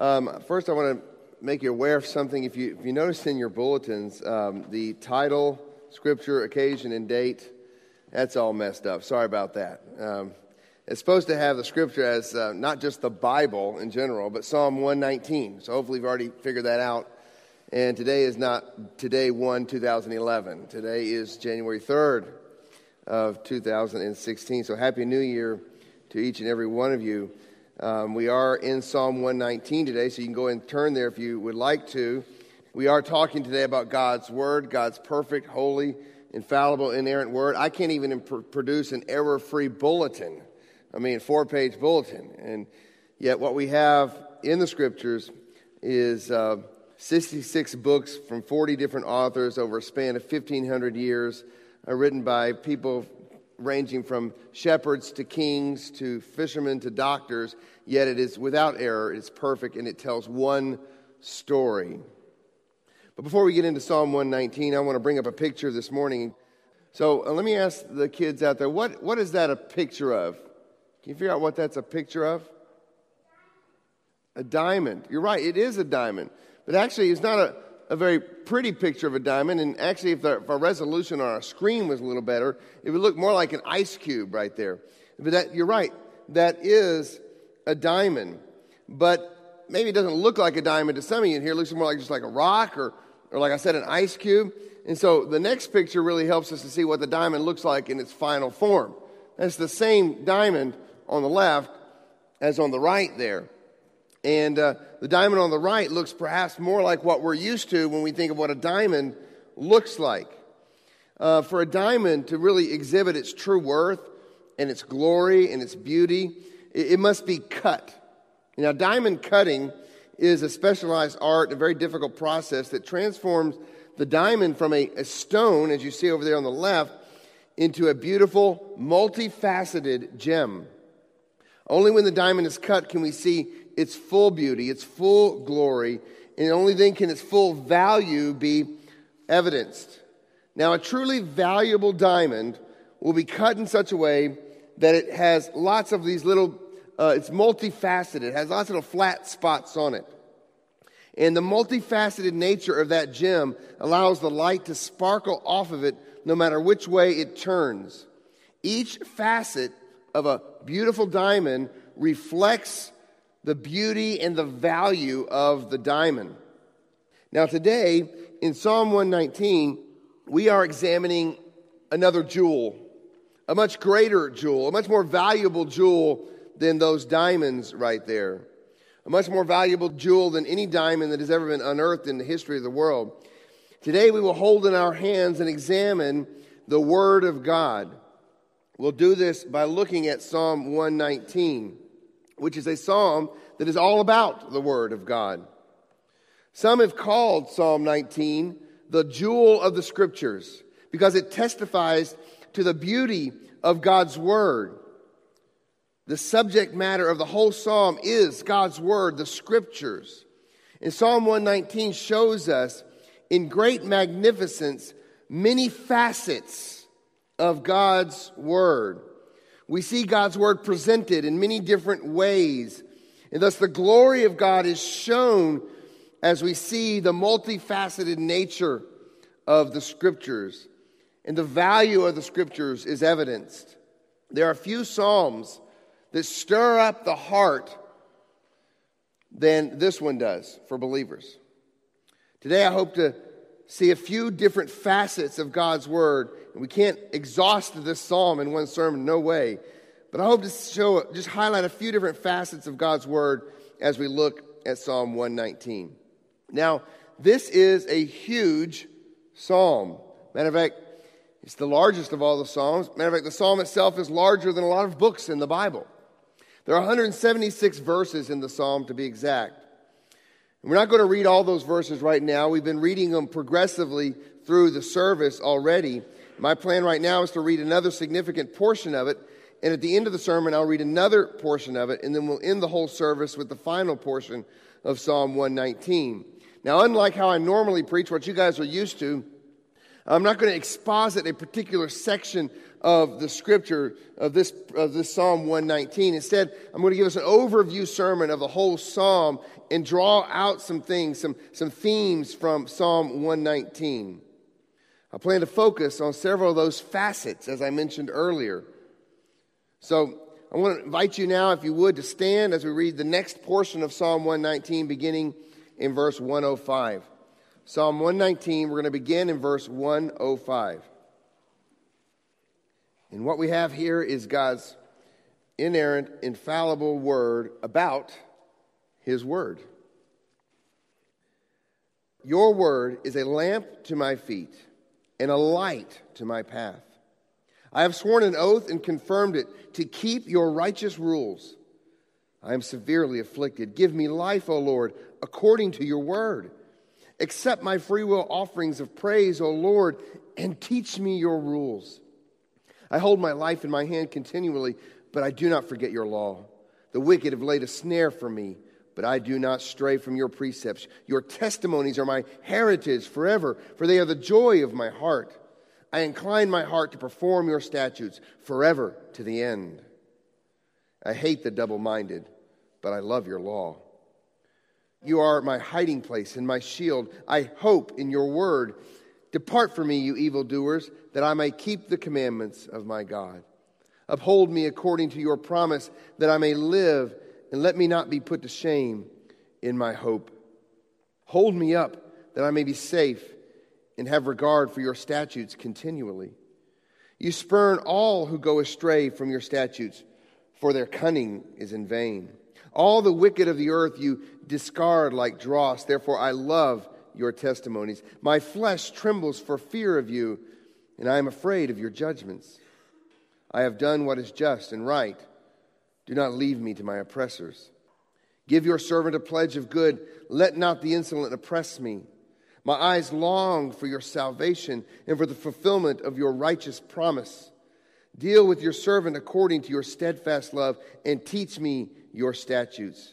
Um, first, I want to make you aware of something. If you, if you notice in your bulletins, um, the title, scripture, occasion, and date, that's all messed up. Sorry about that. Um, it's supposed to have the scripture as uh, not just the Bible in general, but Psalm 119. So hopefully you've already figured that out. And today is not today 1, 2011. Today is January 3rd of 2016. So Happy New Year to each and every one of you. Um, we are in Psalm 119 today, so you can go and turn there if you would like to. We are talking today about God's Word, God's perfect, holy, infallible, inerrant Word. I can't even produce an error free bulletin. I mean, four page bulletin. And yet, what we have in the Scriptures is. Uh, 66 books from 40 different authors over a span of 1,500 years, uh, written by people ranging from shepherds to kings to fishermen to doctors, yet it is without error, it's perfect, and it tells one story. But before we get into Psalm 119, I want to bring up a picture this morning. So uh, let me ask the kids out there what, what is that a picture of? Can you figure out what that's a picture of? A diamond. You're right, it is a diamond. But actually, it's not a, a very pretty picture of a diamond. And actually, if, the, if our resolution on our screen was a little better, it would look more like an ice cube right there. But that, you're right, that is a diamond. But maybe it doesn't look like a diamond to some of you in here. It looks more like just like a rock or, or like I said, an ice cube. And so the next picture really helps us to see what the diamond looks like in its final form. That's the same diamond on the left as on the right there. And uh, the diamond on the right looks perhaps more like what we're used to when we think of what a diamond looks like. Uh, for a diamond to really exhibit its true worth and its glory and its beauty, it, it must be cut. Now, diamond cutting is a specialized art, a very difficult process that transforms the diamond from a, a stone, as you see over there on the left, into a beautiful, multifaceted gem. Only when the diamond is cut can we see its full beauty, its full glory, and only then can its full value be evidenced. Now, a truly valuable diamond will be cut in such a way that it has lots of these little, uh, it's multifaceted, it has lots of little flat spots on it. And the multifaceted nature of that gem allows the light to sparkle off of it no matter which way it turns. Each facet of a beautiful diamond reflects the beauty and the value of the diamond. Now, today in Psalm 119, we are examining another jewel, a much greater jewel, a much more valuable jewel than those diamonds right there. A much more valuable jewel than any diamond that has ever been unearthed in the history of the world. Today we will hold in our hands and examine the Word of God. We'll do this by looking at Psalm 119 which is a psalm that is all about the Word of God. Some have called Psalm 19 the jewel of the Scriptures because it testifies to the beauty of God's Word. The subject matter of the whole psalm is God's Word, the Scriptures. And Psalm 119 shows us in great magnificence many facets of God's Word we see God's word presented in many different ways. And thus, the glory of God is shown as we see the multifaceted nature of the scriptures. And the value of the scriptures is evidenced. There are few psalms that stir up the heart than this one does for believers. Today, I hope to see a few different facets of God's word we can't exhaust this psalm in one sermon, no way. But I hope to show, just highlight a few different facets of God's word as we look at Psalm 119. Now, this is a huge psalm. Matter of fact, it's the largest of all the psalms. Matter of fact, the psalm itself is larger than a lot of books in the Bible. There are 176 verses in the psalm to be exact. we're not going to read all those verses right now. We've been reading them progressively through the service already. My plan right now is to read another significant portion of it, and at the end of the sermon, I'll read another portion of it, and then we'll end the whole service with the final portion of Psalm 119. Now, unlike how I normally preach, what you guys are used to, I'm not going to exposit a particular section of the scripture of this, of this Psalm 119. Instead, I'm going to give us an overview sermon of the whole Psalm and draw out some things, some, some themes from Psalm 119. I plan to focus on several of those facets, as I mentioned earlier. So I want to invite you now, if you would, to stand as we read the next portion of Psalm 119, beginning in verse 105. Psalm 119, we're going to begin in verse 105. And what we have here is God's inerrant, infallible word about his word. Your word is a lamp to my feet and a light to my path. I have sworn an oath and confirmed it to keep your righteous rules. I am severely afflicted. Give me life, O Lord, according to your word. Accept my freewill offerings of praise, O Lord, and teach me your rules. I hold my life in my hand continually, but I do not forget your law. The wicked have laid a snare for me, but I do not stray from your precepts. Your testimonies are my heritage forever, for they are the joy of my heart. I incline my heart to perform your statutes forever to the end. I hate the double minded, but I love your law. You are my hiding place and my shield. I hope in your word. Depart from me, you evildoers, that I may keep the commandments of my God. Uphold me according to your promise, that I may live, and let me not be put to shame in my hope. Hold me up, that I may be safe, and have regard for your statutes continually. You spurn all who go astray from your statutes, for their cunning is in vain. All the wicked of the earth you discard like dross. Therefore, I love your testimonies. My flesh trembles for fear of you, and I am afraid of your judgments. I have done what is just and right. Do not leave me to my oppressors. Give your servant a pledge of good. Let not the insolent oppress me. My eyes long for your salvation and for the fulfillment of your righteous promise. Deal with your servant according to your steadfast love and teach me your statutes.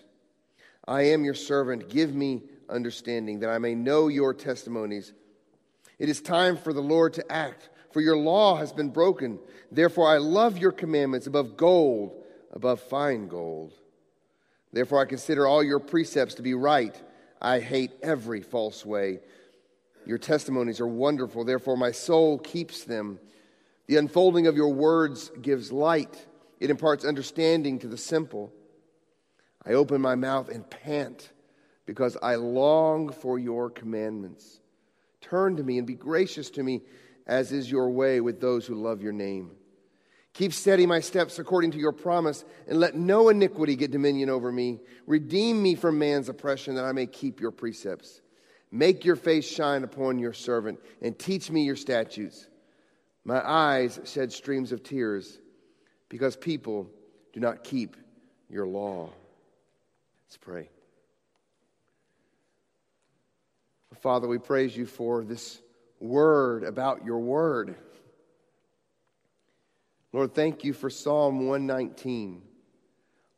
I am your servant. Give me understanding that I may know your testimonies. It is time for the Lord to act, for your law has been broken. Therefore, I love your commandments above gold, above fine gold. Therefore, I consider all your precepts to be right. I hate every false way. Your testimonies are wonderful. Therefore, my soul keeps them. The unfolding of your words gives light, it imparts understanding to the simple. I open my mouth and pant because I long for your commandments. Turn to me and be gracious to me, as is your way with those who love your name. Keep steady my steps according to your promise, and let no iniquity get dominion over me. Redeem me from man's oppression, that I may keep your precepts. Make your face shine upon your servant, and teach me your statutes. My eyes shed streams of tears, because people do not keep your law. Let's pray. Father, we praise you for this word about your word. Lord, thank you for Psalm 119.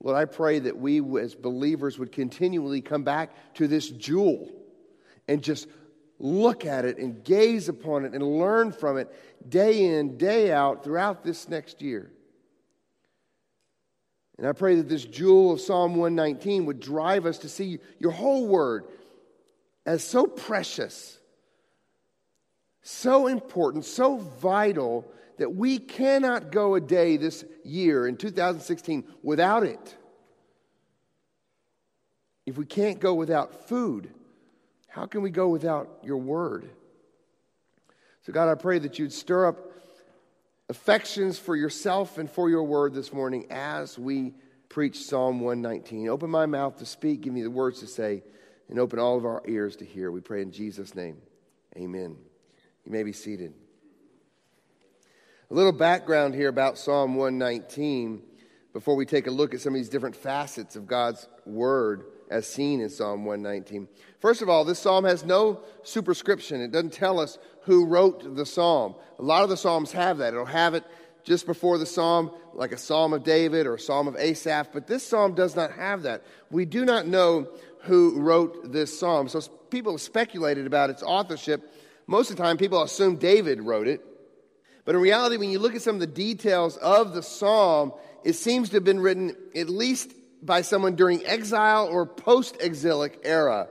Lord, I pray that we as believers would continually come back to this jewel and just look at it and gaze upon it and learn from it day in, day out throughout this next year. And I pray that this jewel of Psalm 119 would drive us to see your whole word as so precious, so important, so vital that we cannot go a day this year in 2016 without it. If we can't go without food, how can we go without your word? So, God, I pray that you'd stir up affections for yourself and for your word this morning as we preach Psalm 119. Open my mouth to speak, give me the words to say, and open all of our ears to hear. We pray in Jesus' name. Amen. You may be seated. A little background here about Psalm 119 before we take a look at some of these different facets of God's word as seen in Psalm 119. First of all, this psalm has no superscription. It doesn't tell us who wrote the psalm. A lot of the psalms have that. It'll have it just before the psalm, like a psalm of David or a psalm of Asaph, but this psalm does not have that. We do not know who wrote this psalm. So people have speculated about its authorship. Most of the time, people assume David wrote it. But in reality, when you look at some of the details of the psalm, it seems to have been written at least by someone during exile or post exilic era.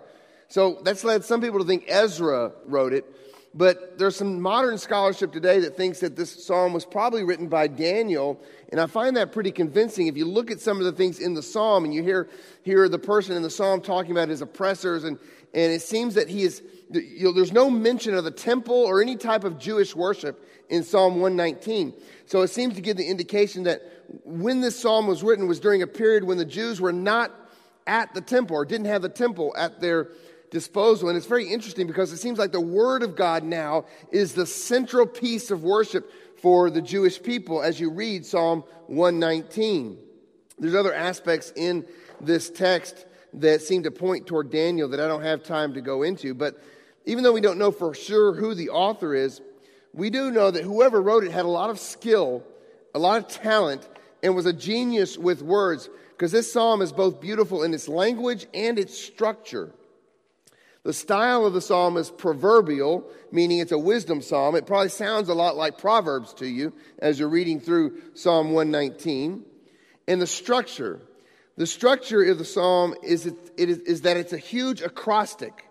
So that's led some people to think Ezra wrote it. But there's some modern scholarship today that thinks that this psalm was probably written by Daniel. And I find that pretty convincing. If you look at some of the things in the psalm and you hear, hear the person in the psalm talking about his oppressors, and, and it seems that he is, you know, there's no mention of the temple or any type of Jewish worship in Psalm 119. So it seems to give the indication that when this psalm was written was during a period when the Jews were not at the temple or didn't have the temple at their disposal. And it's very interesting because it seems like the Word of God now is the central piece of worship for the Jewish people as you read Psalm 119. There's other aspects in this text that seem to point toward Daniel that I don't have time to go into. But even though we don't know for sure who the author is, we do know that whoever wrote it had a lot of skill, a lot of talent, and was a genius with words because this psalm is both beautiful in its language and its structure. The style of the psalm is proverbial, meaning it's a wisdom psalm. It probably sounds a lot like Proverbs to you as you're reading through Psalm 119. And the structure, the structure of the psalm is, it, it is, is that it's a huge acrostic.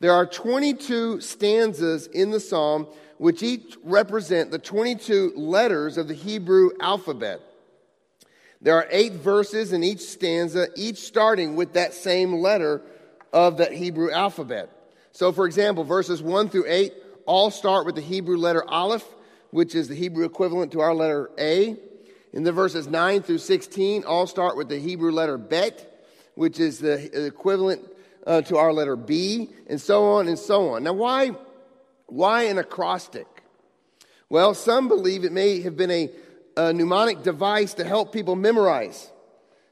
There are 22 stanzas in the psalm which each represent the 22 letters of the Hebrew alphabet. There are eight verses in each stanza, each starting with that same letter of that Hebrew alphabet. So, for example, verses 1 through 8 all start with the Hebrew letter Aleph, which is the Hebrew equivalent to our letter A. And the verses 9 through 16 all start with the Hebrew letter Bet, which is the equivalent uh, to our letter B, and so on and so on. Now, why why an acrostic? Well, some believe it may have been a, a mnemonic device to help people memorize.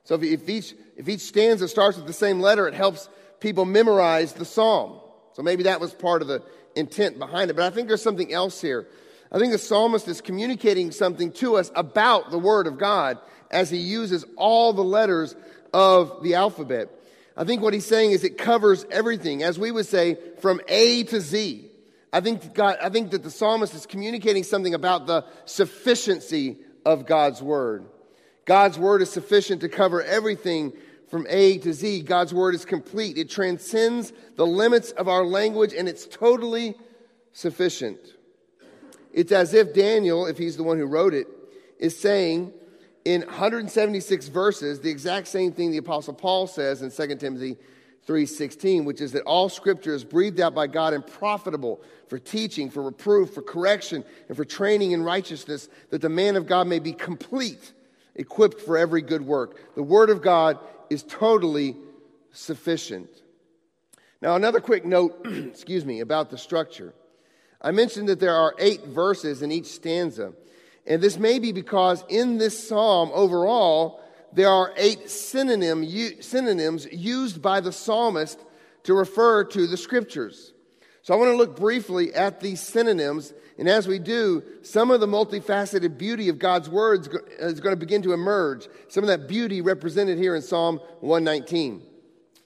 So if, if, each, if each stanza starts with the same letter, it helps people memorize the psalm. So maybe that was part of the intent behind it. But I think there's something else here. I think the psalmist is communicating something to us about the Word of God as he uses all the letters of the alphabet. I think what he's saying is it covers everything, as we would say, from A to Z. I think, God, I think that the psalmist is communicating something about the sufficiency of God's word. God's word is sufficient to cover everything from A to Z. God's word is complete. It transcends the limits of our language and it's totally sufficient. It's as if Daniel, if he's the one who wrote it, is saying in 176 verses the exact same thing the apostle Paul says in 2 Timothy 3:16, which is that all scripture is breathed out by God and profitable for teaching, for reproof, for correction, and for training in righteousness, that the man of God may be complete, equipped for every good work. The word of God is totally sufficient. Now, another quick note, excuse me, about the structure. I mentioned that there are eight verses in each stanza. And this may be because in this psalm overall, there are eight synonym, synonyms used by the psalmist to refer to the scriptures. So I want to look briefly at these synonyms, and as we do, some of the multifaceted beauty of God's words is going to begin to emerge. Some of that beauty represented here in Psalm 119.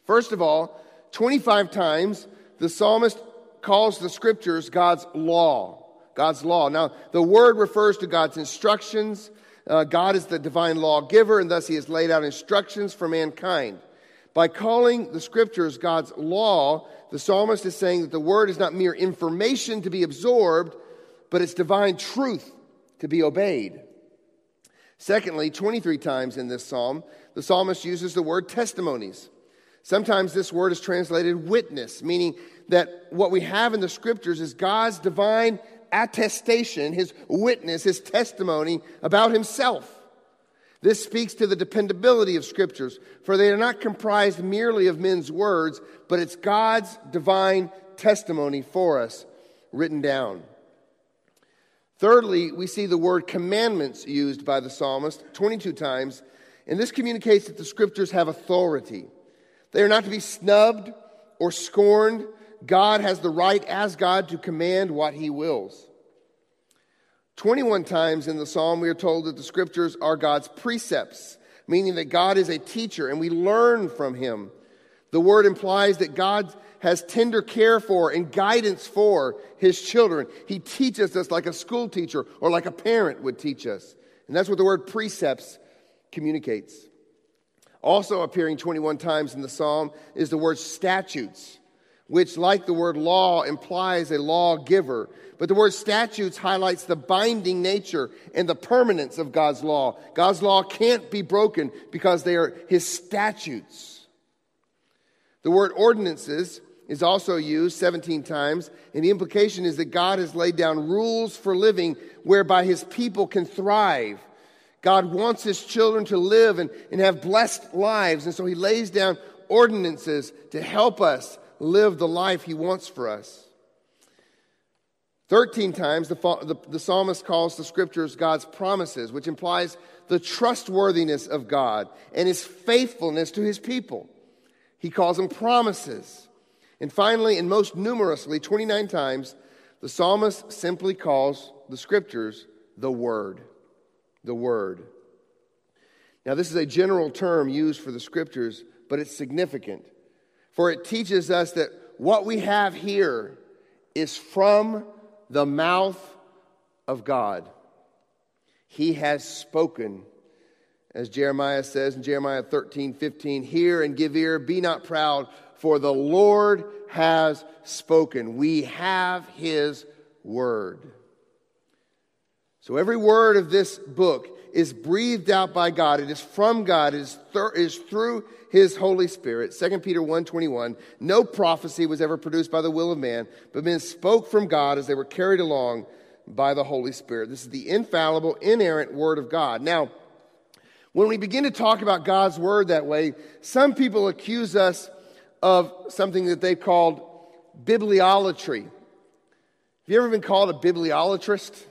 First of all, 25 times the psalmist calls the scriptures God's law. God's law. Now, the word refers to God's instructions, uh, God is the divine lawgiver, and thus he has laid out instructions for mankind. By calling the scriptures God's law, the psalmist is saying that the word is not mere information to be absorbed, but it's divine truth to be obeyed. Secondly, 23 times in this psalm, the psalmist uses the word testimonies. Sometimes this word is translated witness, meaning that what we have in the scriptures is God's divine attestation, his witness, his testimony about himself. This speaks to the dependability of scriptures, for they are not comprised merely of men's words, but it's God's divine testimony for us written down. Thirdly, we see the word commandments used by the psalmist 22 times, and this communicates that the scriptures have authority. They are not to be snubbed or scorned, God has the right as God to command what he wills. 21 times in the psalm, we are told that the scriptures are God's precepts, meaning that God is a teacher and we learn from him. The word implies that God has tender care for and guidance for his children. He teaches us like a school teacher or like a parent would teach us. And that's what the word precepts communicates. Also appearing 21 times in the psalm is the word statutes, which, like the word law, implies a lawgiver. But the word statutes highlights the binding nature and the permanence of God's law. God's law can't be broken because they are his statutes. The word ordinances is also used 17 times, and the implication is that God has laid down rules for living whereby his people can thrive God wants his children to live and, and have blessed lives. And so he lays down ordinances to help us live the life he wants for us. 13 times the, the, the, psalmist calls the scriptures God's promises, which implies the trustworthiness of God and his faithfulness to his people. He calls them promises. And finally, and most numerously, 29 times, the psalmist simply calls the scriptures the Word the Word. Now, this is a general term used for the Scriptures, but it's significant, for it teaches us that what we have here is from the mouth of God. He has spoken. As Jeremiah says in Jeremiah 13, 15, hear and give ear, be not proud, for the Lord has spoken. We have his word. So every word of this book is breathed out by God. It is from God. It is, is through his Holy Spirit. 2 Peter 1.21, no prophecy was ever produced by the will of man, but men spoke from God as they were carried along by the Holy Spirit. This is the infallible, inerrant word of God. Now, when we begin to talk about God's word that way, some people accuse us of something that they've called bibliolatry. Have you ever been called a bibliolatrist?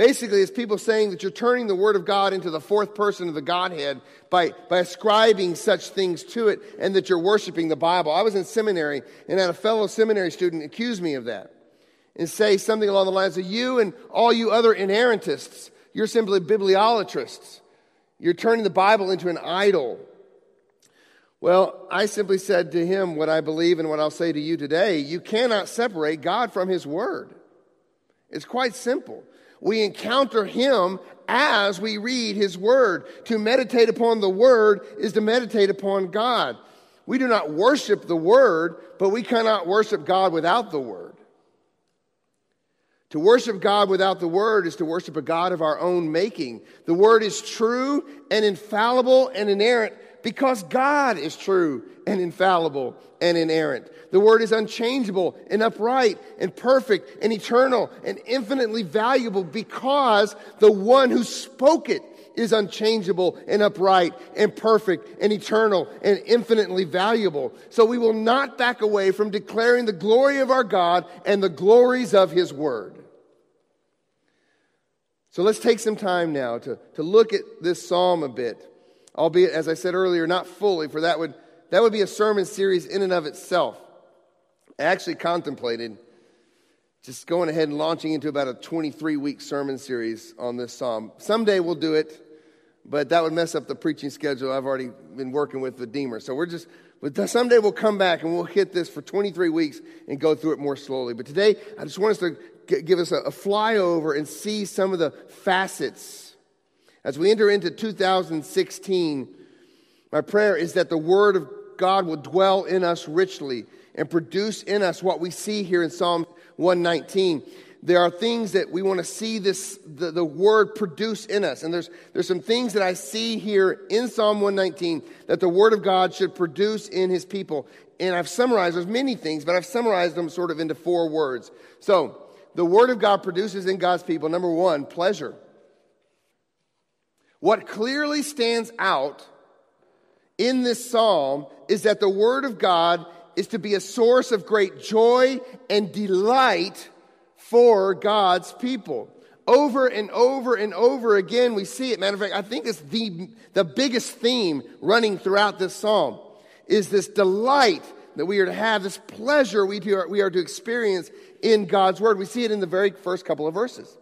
Basically, it's people saying that you're turning the Word of God into the fourth person of the Godhead by, by ascribing such things to it and that you're worshiping the Bible. I was in seminary and had a fellow seminary student accuse me of that and say something along the lines of, You and all you other inerrantists, you're simply bibliolatrists. You're turning the Bible into an idol. Well, I simply said to him what I believe and what I'll say to you today. You cannot separate God from His Word. It's quite simple. We encounter Him as we read His Word. To meditate upon the Word is to meditate upon God. We do not worship the Word, but we cannot worship God without the Word. To worship God without the Word is to worship a God of our own making. The Word is true and infallible and inerrant because God is true and infallible and inerrant. The word is unchangeable and upright and perfect and eternal and infinitely valuable because the one who spoke it is unchangeable and upright and perfect and eternal and infinitely valuable. So we will not back away from declaring the glory of our God and the glories of his word. So let's take some time now to, to look at this psalm a bit albeit, as I said earlier, not fully, for that would, that would be a sermon series in and of itself. I actually contemplated just going ahead and launching into about a 23 week sermon series on this psalm. Someday we'll do it, but that would mess up the preaching schedule I've already been working with the Deemer. So we're just, but someday we'll come back and we'll hit this for 23 weeks and go through it more slowly. But today, I just want us to give us a, a flyover and see some of the facets as we enter into 2016, my prayer is that the Word of God will dwell in us richly and produce in us what we see here in Psalm 119. There are things that we want to see this, the, the Word produce in us. And there's, there's some things that I see here in Psalm 119 that the Word of God should produce in His people. And I've summarized, there's many things, but I've summarized them sort of into four words. So, the Word of God produces in God's people, number one, pleasure. What clearly stands out in this psalm is that the Word of God is to be a source of great joy and delight for God's people. Over and over and over again, we see it. Matter of fact, I think it's the, the biggest theme running throughout this psalm is this delight that we are to have, this pleasure we, are, we are to experience in God's Word. We see it in the very first couple of verses.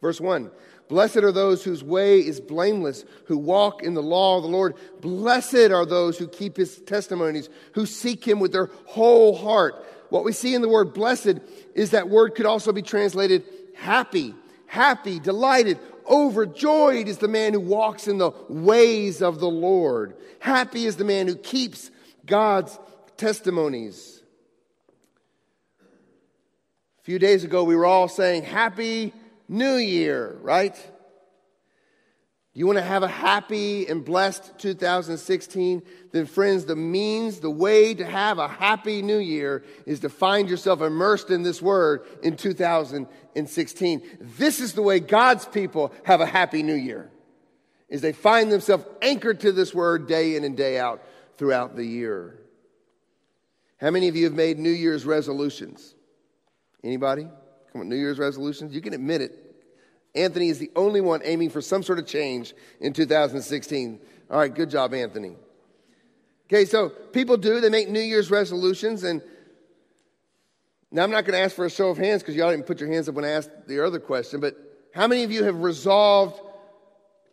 Verse 1 Blessed are those whose way is blameless, who walk in the law of the Lord. Blessed are those who keep his testimonies, who seek him with their whole heart. What we see in the word blessed is that word could also be translated happy, happy, delighted, overjoyed is the man who walks in the ways of the Lord. Happy is the man who keeps God's testimonies. A few days ago, we were all saying, Happy New Year, right? You want to have a happy and blessed 2016? Then, friends, the means, the way to have a happy new year is to find yourself immersed in this word in 2016. This is the way God's people have a happy new year, is they find themselves anchored to this word day in and day out throughout the year. How many of you have made New Year's resolutions? Anybody? Come on, New Year's resolutions? You can admit it. Anthony is the only one aiming for some sort of change in 2016. All right, good job, Anthony. Okay, so people do, they make New Year's resolutions, and now I'm not going to ask for a show of hands because y'all didn't put your hands up when I asked the other question, but how many of you have resolved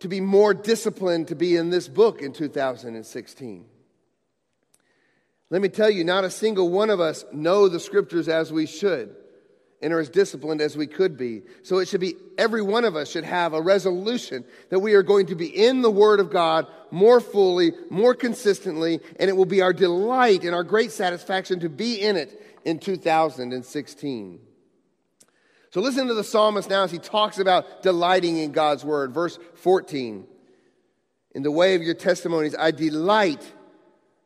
to be more disciplined to be in this book in 2016? Let me tell you, not a single one of us know the scriptures as we should and are as disciplined as we could be. So it should be every one of us should have a resolution that we are going to be in the Word of God more fully, more consistently, and it will be our delight and our great satisfaction to be in it in 2016. So listen to the psalmist now as he talks about delighting in God's Word. Verse 14 In the way of your testimonies, I delight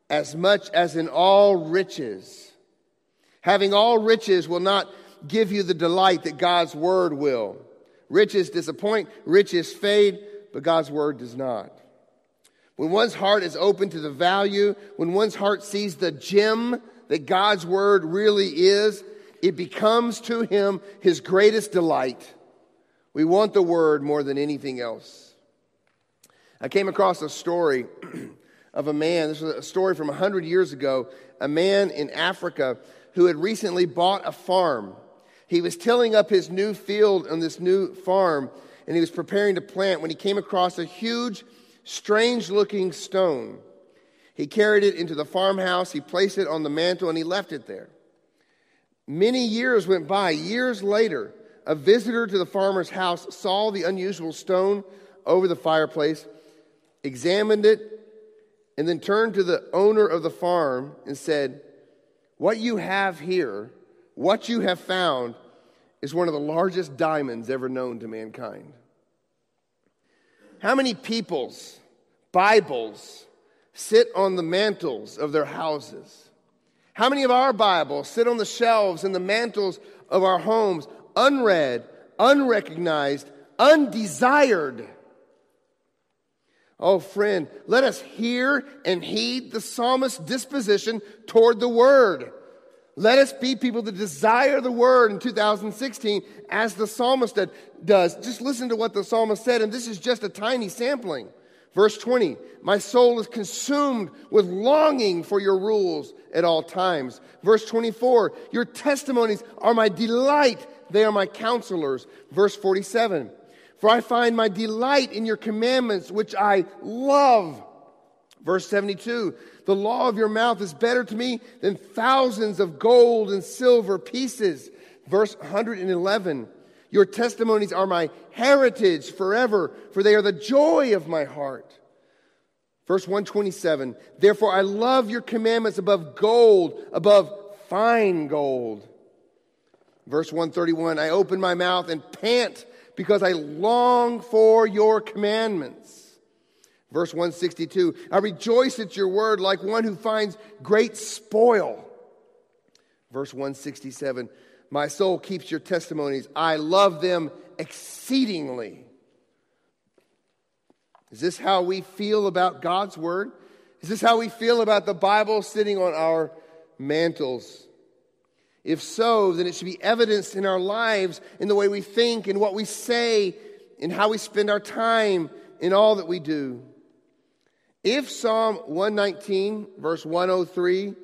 as much as in all riches. Having all riches will not give you the delight that God's word will. Riches disappoint, riches fade, but God's word does not. When one's heart is open to the value, when one's heart sees the gem that God's word really is, it becomes to him his greatest delight. We want the word more than anything else. I came across a story of a man, this was a story from 100 years ago, a man in Africa who had recently bought a farm he was tilling up his new field on this new farm, and he was preparing to plant when he came across a huge, strange looking stone. He carried it into the farmhouse, he placed it on the mantle, and he left it there. Many years went by. Years later, a visitor to the farmer's house saw the unusual stone over the fireplace, examined it, and then turned to the owner of the farm and said, What you have here what you have found is one of the largest diamonds ever known to mankind. How many people's Bibles sit on the mantles of their houses? How many of our Bibles sit on the shelves and the mantles of our homes, unread, unrecognized, undesired? Oh, friend, let us hear and heed the psalmist's disposition toward the word. Let us be people that desire the word in 2016 as the psalmist does. Just listen to what the psalmist said, and this is just a tiny sampling. Verse 20 My soul is consumed with longing for your rules at all times. Verse 24 Your testimonies are my delight, they are my counselors. Verse 47 For I find my delight in your commandments, which I love. Verse 72 The law of your mouth is better to me than thousands of gold and silver pieces. Verse 111 Your testimonies are my heritage forever, for they are the joy of my heart. Verse 127 Therefore I love your commandments above gold, above fine gold. Verse 131 I open my mouth and pant because I long for your commandments. Verse 162 I rejoice at your word like one who finds great spoil. Verse 167 My soul keeps your testimonies, I love them exceedingly. Is this how we feel about God's word? Is this how we feel about the Bible sitting on our mantles? If so, then it should be evidenced in our lives, in the way we think, in what we say, in how we spend our time, in all that we do. If Psalm 119, verse 103,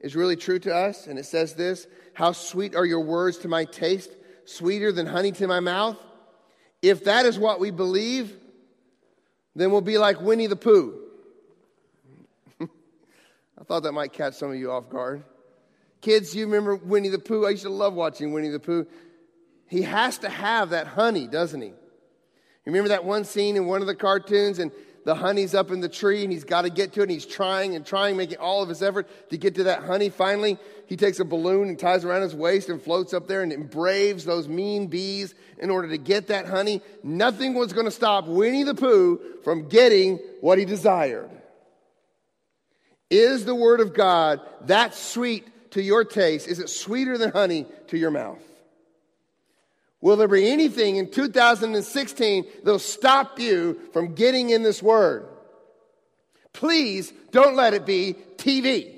is really true to us, and it says this How sweet are your words to my taste, sweeter than honey to my mouth. if that is what we believe, then we'll be like Winnie the Pooh. I thought that might catch some of you off guard. Kids, you remember Winnie the Pooh? I used to love watching Winnie the Pooh. He has to have that honey, doesn't he? You remember that one scene in one of the cartoons, and the honey's up in the tree, and he's got to get to it, and he's trying and trying, making all of his effort to get to that honey. Finally, he takes a balloon and ties around his waist and floats up there and braves those mean bees in order to get that honey. Nothing was going to stop Winnie the Pooh from getting what he desired. Is the Word of God that sweet to your taste? Is it sweeter than honey to your mouth? Will there be anything in 2016 that'll stop you from getting in this Word? Please don't let it be TV.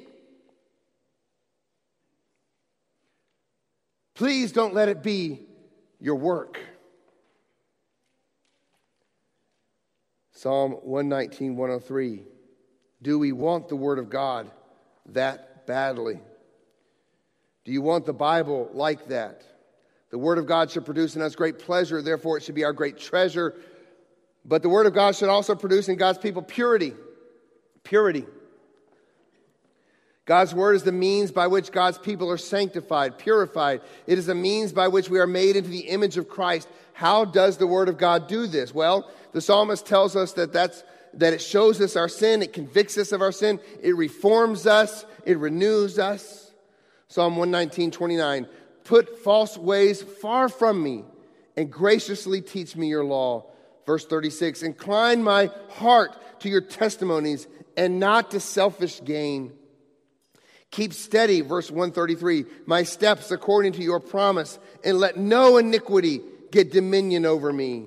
Please don't let it be your work. Psalm 119, 103. Do we want the Word of God that badly? Do you want the Bible like that? The Word of God should produce in us great pleasure, therefore, it should be our great treasure. But the Word of God should also produce in God's people purity. Purity. God's Word is the means by which God's people are sanctified, purified. It is the means by which we are made into the image of Christ. How does the Word of God do this? Well, the psalmist tells us that that's that it shows us our sin, it convicts us of our sin, it reforms us, it renews us. Psalm 119, 29. Put false ways far from me and graciously teach me your law. Verse 36. Incline my heart to your testimonies and not to selfish gain. Keep steady, verse 133, my steps according to your promise, and let no iniquity get dominion over me.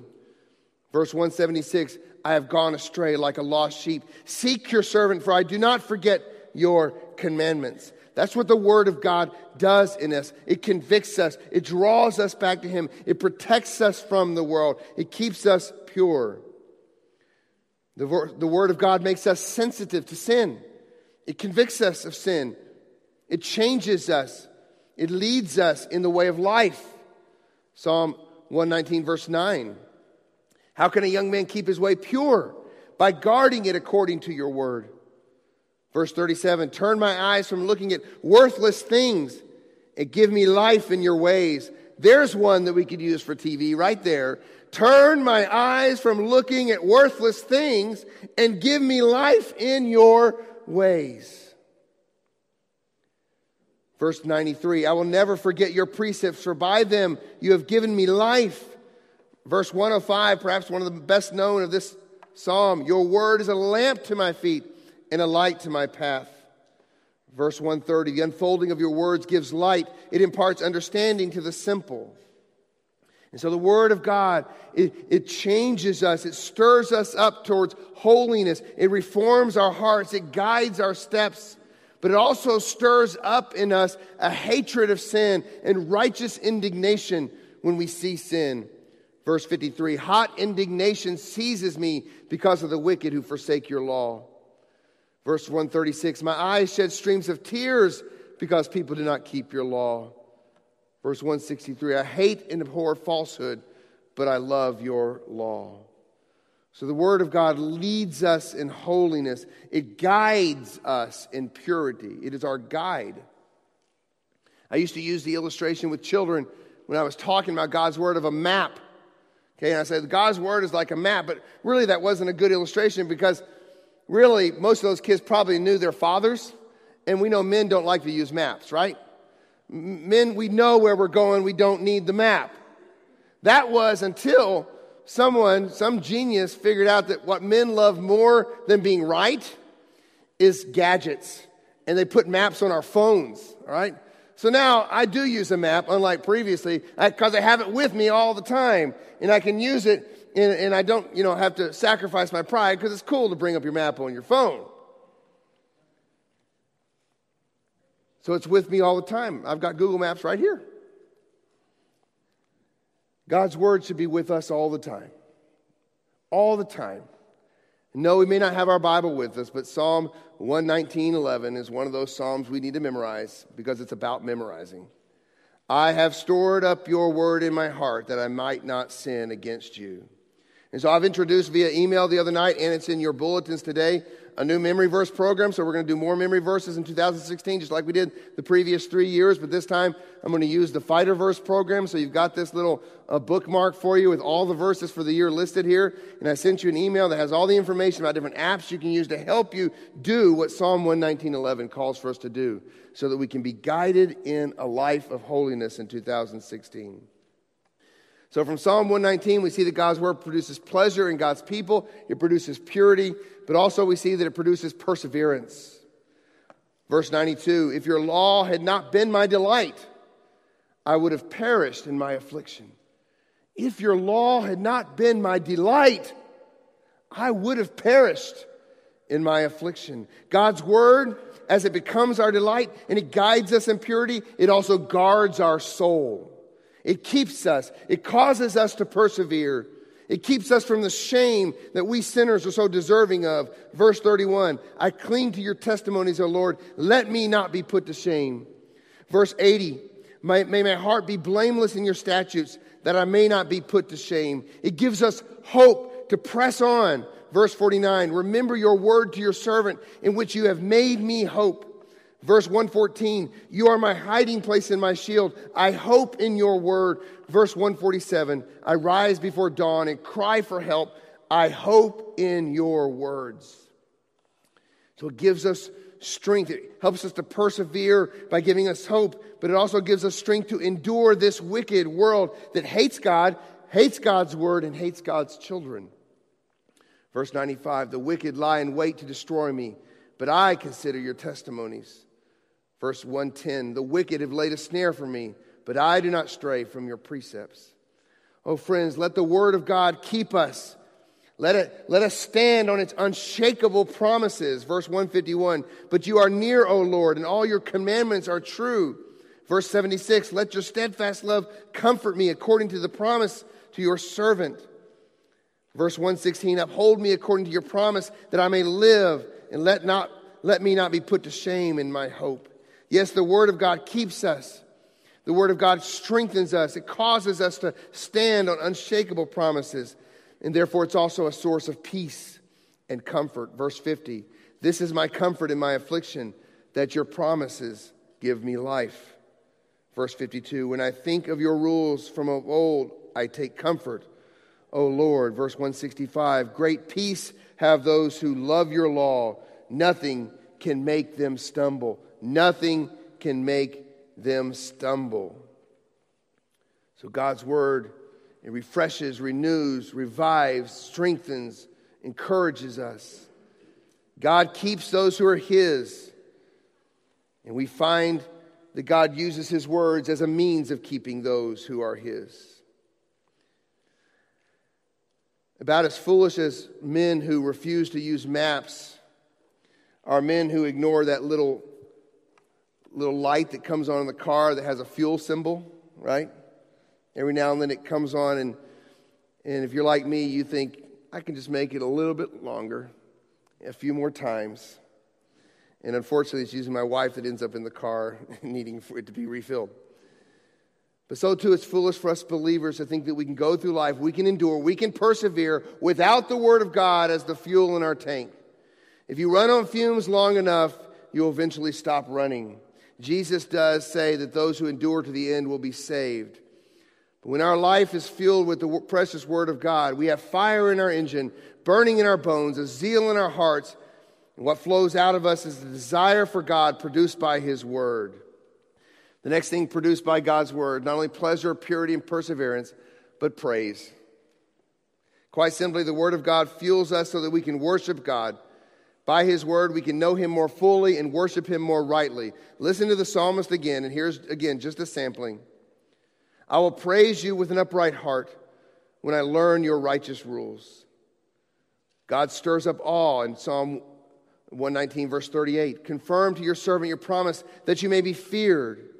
Verse 176, I have gone astray like a lost sheep. Seek your servant, for I do not forget your commandments. That's what the Word of God does in us. It convicts us, it draws us back to Him, it protects us from the world, it keeps us pure. The, the Word of God makes us sensitive to sin, it convicts us of sin, it changes us, it leads us in the way of life. Psalm 119, verse 9. How can a young man keep his way pure? By guarding it according to your word. Verse 37 Turn my eyes from looking at worthless things and give me life in your ways. There's one that we could use for TV right there. Turn my eyes from looking at worthless things and give me life in your ways. Verse 93 I will never forget your precepts, for by them you have given me life. Verse 105, perhaps one of the best known of this psalm Your word is a lamp to my feet and a light to my path. Verse 130, the unfolding of your words gives light, it imparts understanding to the simple. And so the Word of God, it, it, changes us, it stirs us up towards holiness, it reforms our hearts, it guides our steps, but it also stirs up in us a hatred of sin and righteous indignation when we see sin. Verse 53 Hot indignation seizes me because of the wicked who forsake your law. Verse 136 My eyes shed streams of tears because people do not keep your law. Verse 163 I hate and abhor falsehood, but I love your law. So the Word of God leads us in holiness, it guides us in purity. It is our guide. I used to use the illustration with children when I was talking about God's Word of a map. Okay, and I said God's word is like a map, but really that wasn't a good illustration because really most of those kids probably knew their fathers, and we know men don't like to use maps, right? Men, we know where we're going, we don't need the map. That was until someone, some genius, figured out that what men love more than being right is gadgets. And they put maps on our phones, all right? So now I do use a map, unlike previously, because I have it with me all the time, and I can use it, and, and I don't, you know, have to sacrifice my pride because it's cool to bring up your map on your phone. So it's with me all the time. I've got Google Maps right here. God's word should be with us all the time. All the time. No, we may not have our Bible with us, but Psalm 119.11 is one of those Psalms we need to memorize because it's about memorizing. I have stored up your word in my heart that I might not sin against you. And so I've introduced via email the other night, and it's in your bulletins today, a new memory verse program. So we're going to do more memory verses in 2016, just like we did the previous three years. But this time I'm going to use the fighter verse program. So you've got this little uh, bookmark for you with all the verses for the year listed here. And I sent you an email that has all the information about different apps you can use to help you do what Psalm 119.11 calls for us to do so that we can be guided in a life of holiness in 2016. So from Psalm 119, we see that God's word produces pleasure in God's people, it produces purity, but also we see that it produces perseverance. Verse 92 If your law had not been my delight, I would have perished in my affliction. If your law had not been my delight, I would have perished in my affliction. God's word, as it becomes our delight and it guides us in purity, it also guards our soul. It keeps us, it causes us to persevere. It keeps us from the shame that we sinners are so deserving of. Verse 31 I cling to your testimonies, O Lord. Let me not be put to shame. Verse 80 May, may my heart be blameless in your statutes, that I may not be put to shame. It gives us hope to press on. Verse 49 Remember your word to your servant, in which you have made me hope. Verse 114, you are my hiding place and my shield. I hope in your word. Verse 147, I rise before dawn and cry for help. I hope in your words. So it gives us strength. It helps us to persevere by giving us hope, but it also gives us strength to endure this wicked world that hates God, hates God's word, and hates God's children. Verse 95, the wicked lie in wait to destroy me, but I consider your testimonies. Verse 110 The wicked have laid a snare for me, but I do not stray from your precepts. Oh, friends, let the word of God keep us. Let, it, let us stand on its unshakable promises. Verse 151 But you are near, O Lord, and all your commandments are true. Verse 76 Let your steadfast love comfort me according to the promise to your servant. Verse 116 Uphold me according to your promise that I may live, and let, not, let me not be put to shame in my hope. Yes, the Word of God keeps us. The Word of God strengthens us. It causes us to stand on unshakable promises. And therefore, it's also a source of peace and comfort. Verse 50 This is my comfort in my affliction, that your promises give me life. Verse 52 When I think of your rules from of old, I take comfort. O Lord, verse 165 Great peace have those who love your law. Nothing can make them stumble. Nothing can make them stumble. So God's word it refreshes, renews, revives, strengthens, encourages us. God keeps those who are his. And we find that God uses his words as a means of keeping those who are his. About as foolish as men who refuse to use maps are men who ignore that little little light that comes on in the car that has a fuel symbol, right? Every now and then it comes on, and, and if you're like me, you think, I can just make it a little bit longer, a few more times. And unfortunately, it's usually my wife that ends up in the car needing for it to be refilled. But so too, it's foolish for us believers to think that we can go through life, we can endure, we can persevere without the Word of God as the fuel in our tank. If you run on fumes long enough, you'll eventually stop running. Jesus does say that those who endure to the end will be saved. But when our life is filled with the precious Word of God, we have fire in our engine, burning in our bones, a zeal in our hearts, and what flows out of us is the desire for God produced by His Word. The next thing produced by God's Word, not only pleasure, purity, and perseverance, but praise. Quite simply, the Word of God fuels us so that we can worship God by his word, we can know him more fully and worship him more rightly. Listen to the psalmist again, and here's again just a sampling. I will praise you with an upright heart when I learn your righteous rules. God stirs up awe in Psalm 119, verse 38. Confirm to your servant your promise that you may be feared.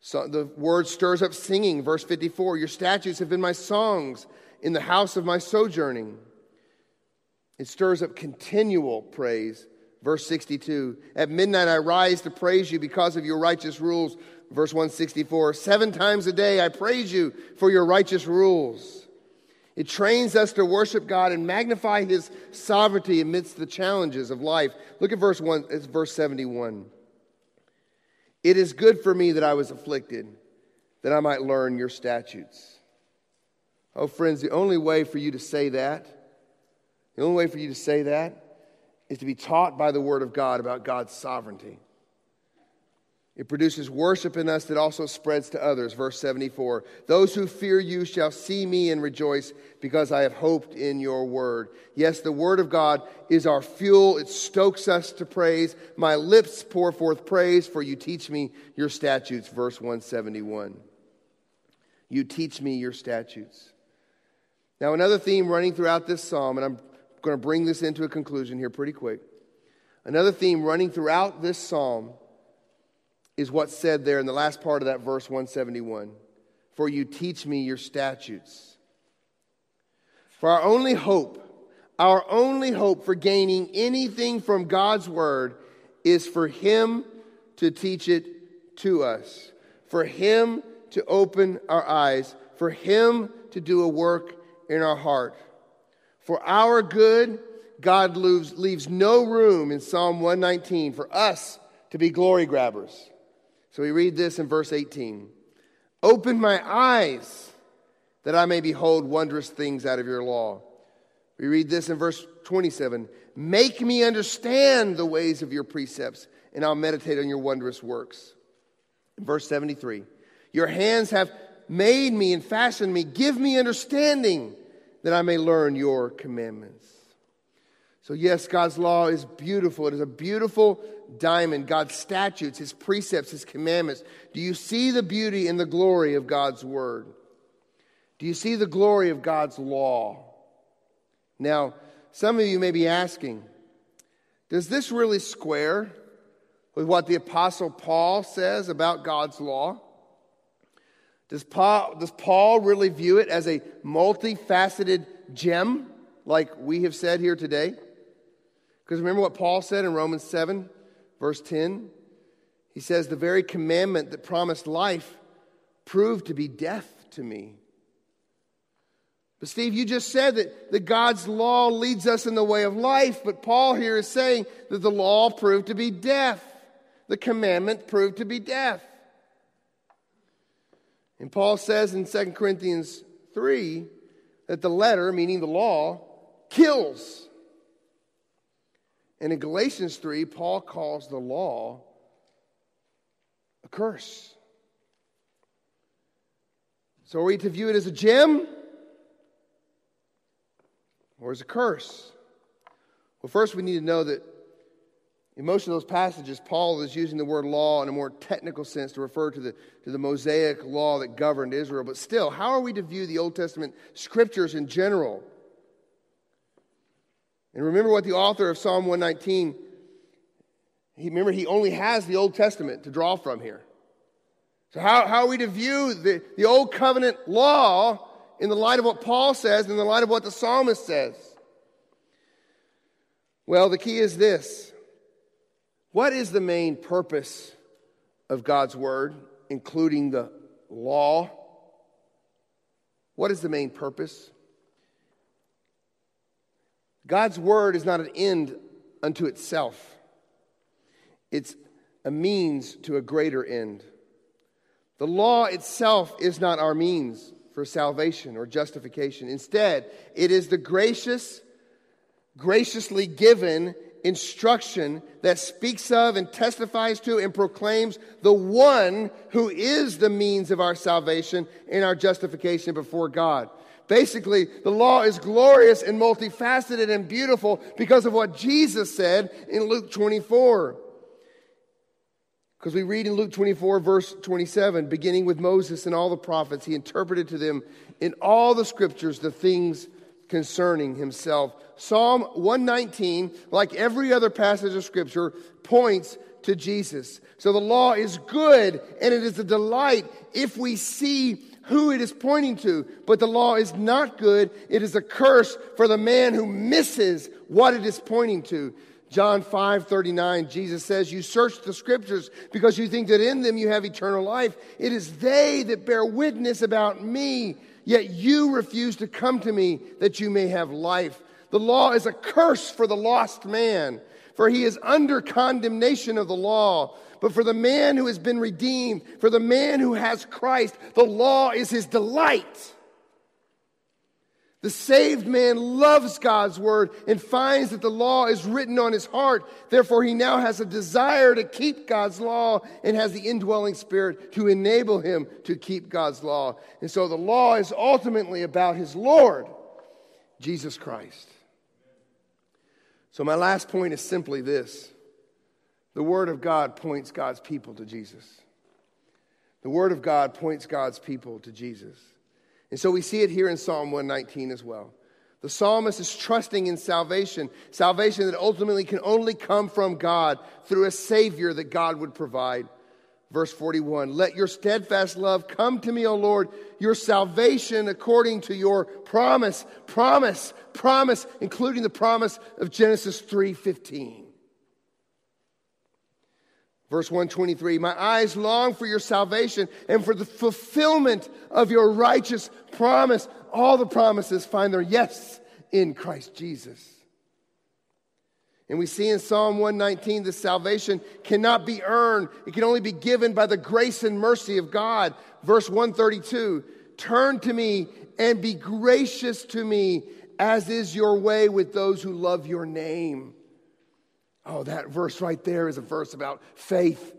So the word stirs up singing, verse 54. Your statutes have been my songs in the house of my sojourning. It stirs up continual praise. Verse 62 At midnight I rise to praise you because of your righteous rules. Verse 164 Seven times a day I praise you for your righteous rules. It trains us to worship God and magnify his sovereignty amidst the challenges of life. Look at verse 1, it's verse 71. It is good for me that I was afflicted, that I might learn your statutes. Oh, friends, the only way for you to say that, the only way for you to say that is to be taught by the Word of God about God's sovereignty. It produces worship in us that also spreads to others. Verse 74 Those who fear you shall see me and rejoice because I have hoped in your word. Yes, the word of God is our fuel. It stokes us to praise. My lips pour forth praise, for you teach me your statutes. Verse 171. You teach me your statutes. Now, another theme running throughout this psalm, and I'm going to bring this into a conclusion here pretty quick. Another theme running throughout this psalm is what's said there in the last part of that verse 171 For you teach me your statutes. For our only hope, our only hope for gaining anything from God's word is for Him to teach it to us, for Him to open our eyes, for Him to do a work in our heart. For our good, God leaves, leaves no room in Psalm 119 for us to be glory grabbers. So we read this in verse 18 Open my eyes that I may behold wondrous things out of your law. We read this in verse 27 Make me understand the ways of your precepts, and I'll meditate on your wondrous works. In verse 73 Your hands have made me and fashioned me. Give me understanding that I may learn your commandments. So, yes, God's law is beautiful. It is a beautiful diamond. God's statutes, His precepts, His commandments. Do you see the beauty and the glory of God's word? Do you see the glory of God's law? Now, some of you may be asking, does this really square with what the Apostle Paul says about God's law? Does Paul, does Paul really view it as a multifaceted gem, like we have said here today? Because remember what Paul said in Romans 7, verse 10? He says, The very commandment that promised life proved to be death to me. But, Steve, you just said that, that God's law leads us in the way of life, but Paul here is saying that the law proved to be death. The commandment proved to be death. And Paul says in 2 Corinthians 3 that the letter, meaning the law, kills. And in Galatians 3, Paul calls the law a curse. So are we to view it as a gem or as a curse? Well, first we need to know that in most of those passages, Paul is using the word law in a more technical sense to refer to the, to the Mosaic law that governed Israel. But still, how are we to view the Old Testament scriptures in general? And remember what the author of Psalm 119, he, remember, he only has the Old Testament to draw from here. So, how, how are we to view the, the Old Covenant law in the light of what Paul says, in the light of what the psalmist says? Well, the key is this what is the main purpose of God's word, including the law? What is the main purpose? God's word is not an end unto itself, it's a means to a greater end. The law itself is not our means for salvation or justification. Instead, it is the gracious, graciously given instruction that speaks of and testifies to and proclaims the one who is the means of our salvation and our justification before God. Basically, the law is glorious and multifaceted and beautiful because of what Jesus said in Luke 24. Because we read in Luke 24, verse 27, beginning with Moses and all the prophets, he interpreted to them in all the scriptures the things concerning himself. Psalm 119, like every other passage of Scripture, points to Jesus. So the law is good and it is a delight if we see who it is pointing to. But the law is not good. It is a curse for the man who misses what it is pointing to. John 5 39, Jesus says, You search the scriptures because you think that in them you have eternal life. It is they that bear witness about me, yet you refuse to come to me that you may have life. The law is a curse for the lost man, for he is under condemnation of the law. But for the man who has been redeemed, for the man who has Christ, the law is his delight. The saved man loves God's word and finds that the law is written on his heart. Therefore, he now has a desire to keep God's law and has the indwelling spirit to enable him to keep God's law. And so the law is ultimately about his Lord, Jesus Christ. So, my last point is simply this the Word of God points God's people to Jesus. The Word of God points God's people to Jesus. And so we see it here in Psalm 119 as well. The psalmist is trusting in salvation, salvation that ultimately can only come from God through a Savior that God would provide. Verse 41 Let your steadfast love come to me, O Lord, your salvation according to your promise, promise, promise, including the promise of Genesis 3 15. Verse 123 My eyes long for your salvation and for the fulfillment of your righteous promise. All the promises find their yes in Christ Jesus. And we see in Psalm 119 the salvation cannot be earned, it can only be given by the grace and mercy of God. Verse 132 Turn to me and be gracious to me, as is your way with those who love your name. Oh, that verse right there is a verse about faith.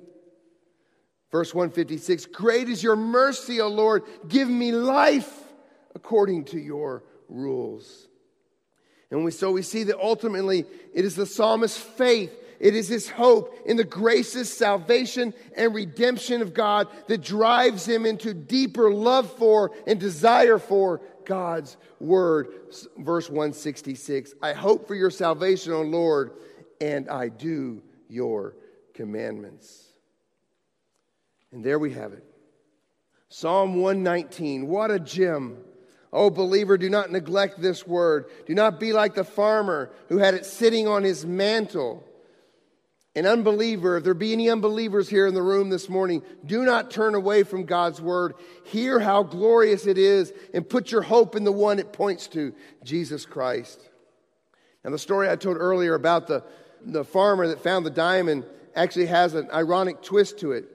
Verse 156 Great is your mercy, O Lord. Give me life according to your rules. And we, so we see that ultimately it is the psalmist's faith, it is his hope in the graces, salvation, and redemption of God that drives him into deeper love for and desire for God's word. Verse 166 I hope for your salvation, O Lord and I do your commandments. And there we have it. Psalm 119. What a gem. Oh, believer, do not neglect this word. Do not be like the farmer who had it sitting on his mantle. An unbeliever, if there be any unbelievers here in the room this morning, do not turn away from God's word. Hear how glorious it is and put your hope in the one it points to, Jesus Christ. Now, the story I told earlier about the, the farmer that found the diamond actually has an ironic twist to it.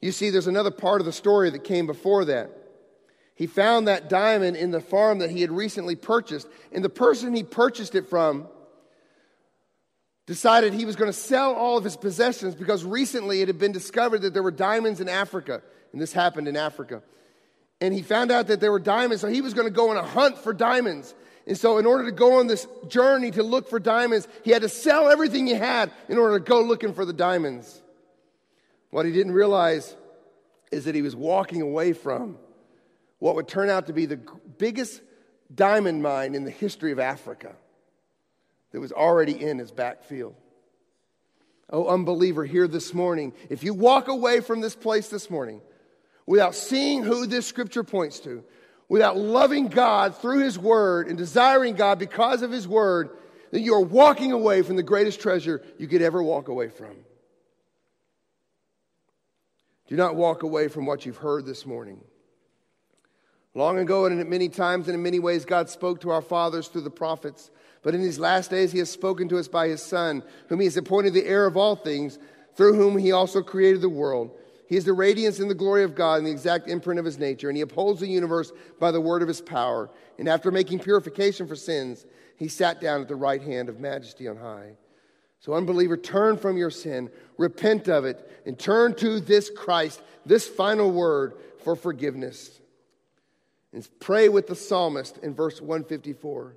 You see, there's another part of the story that came before that. He found that diamond in the farm that he had recently purchased, and the person he purchased it from decided he was going to sell all of his possessions because recently it had been discovered that there were diamonds in Africa, and this happened in Africa. And he found out that there were diamonds, so he was going to go on a hunt for diamonds. And so, in order to go on this journey to look for diamonds, he had to sell everything he had in order to go looking for the diamonds. What he didn't realize is that he was walking away from what would turn out to be the biggest diamond mine in the history of Africa that was already in his backfield. Oh, unbeliever, here this morning, if you walk away from this place this morning without seeing who this scripture points to, without loving God through His Word and desiring God because of His Word, then you are walking away from the greatest treasure you could ever walk away from. Do not walk away from what you've heard this morning. Long ago, and many times and in many ways, God spoke to our fathers through the prophets. But in these last days, He has spoken to us by His Son, whom He has appointed the heir of all things, through whom He also created the world. He is the radiance and the glory of God and the exact imprint of his nature, and he upholds the universe by the word of his power. And after making purification for sins, he sat down at the right hand of majesty on high. So, unbeliever, turn from your sin, repent of it, and turn to this Christ, this final word for forgiveness. And pray with the psalmist in verse 154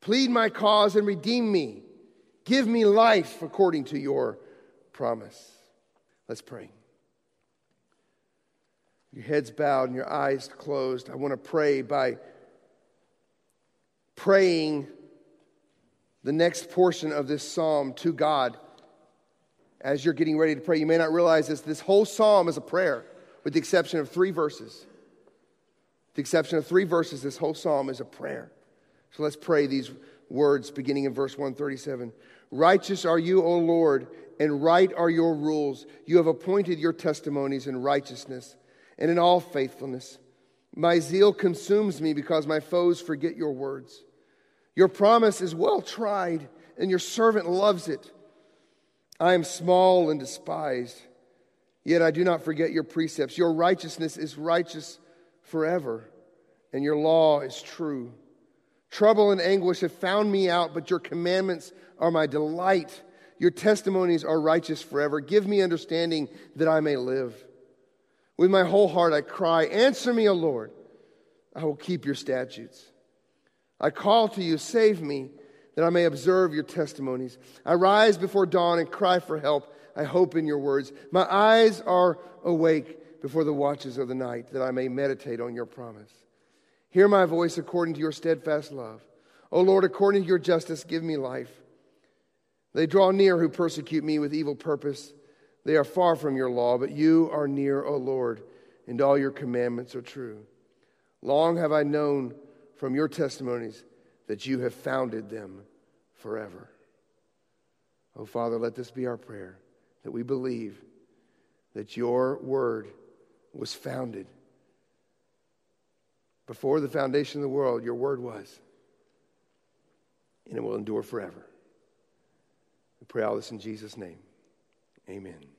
Plead my cause and redeem me. Give me life according to your promise. Let's pray your heads bowed and your eyes closed, I want to pray by praying the next portion of this psalm to God. As you're getting ready to pray, you may not realize this. This whole psalm is a prayer, with the exception of three verses. With the exception of three verses, this whole psalm is a prayer. So let's pray these words beginning in verse 137. Righteous are you, O Lord, and right are your rules. You have appointed your testimonies in righteousness and in all faithfulness. My zeal consumes me because my foes forget your words. Your promise is well tried, and your servant loves it. I am small and despised, yet I do not forget your precepts. Your righteousness is righteous forever, and your law is true. Trouble and anguish have found me out, but your commandments are my delight. Your testimonies are righteous forever. Give me understanding that I may live. With my whole heart I cry, Answer me, O Lord. I will keep your statutes. I call to you, save me, that I may observe your testimonies. I rise before dawn and cry for help. I hope in your words. My eyes are awake before the watches of the night, that I may meditate on your promise. Hear my voice according to your steadfast love. O Lord, according to your justice, give me life. They draw near who persecute me with evil purpose. They are far from your law, but you are near, O Lord, and all your commandments are true. Long have I known from your testimonies that you have founded them forever. Oh, Father, let this be our prayer that we believe that your word was founded. Before the foundation of the world, your word was, and it will endure forever. We pray all this in Jesus' name. Amen.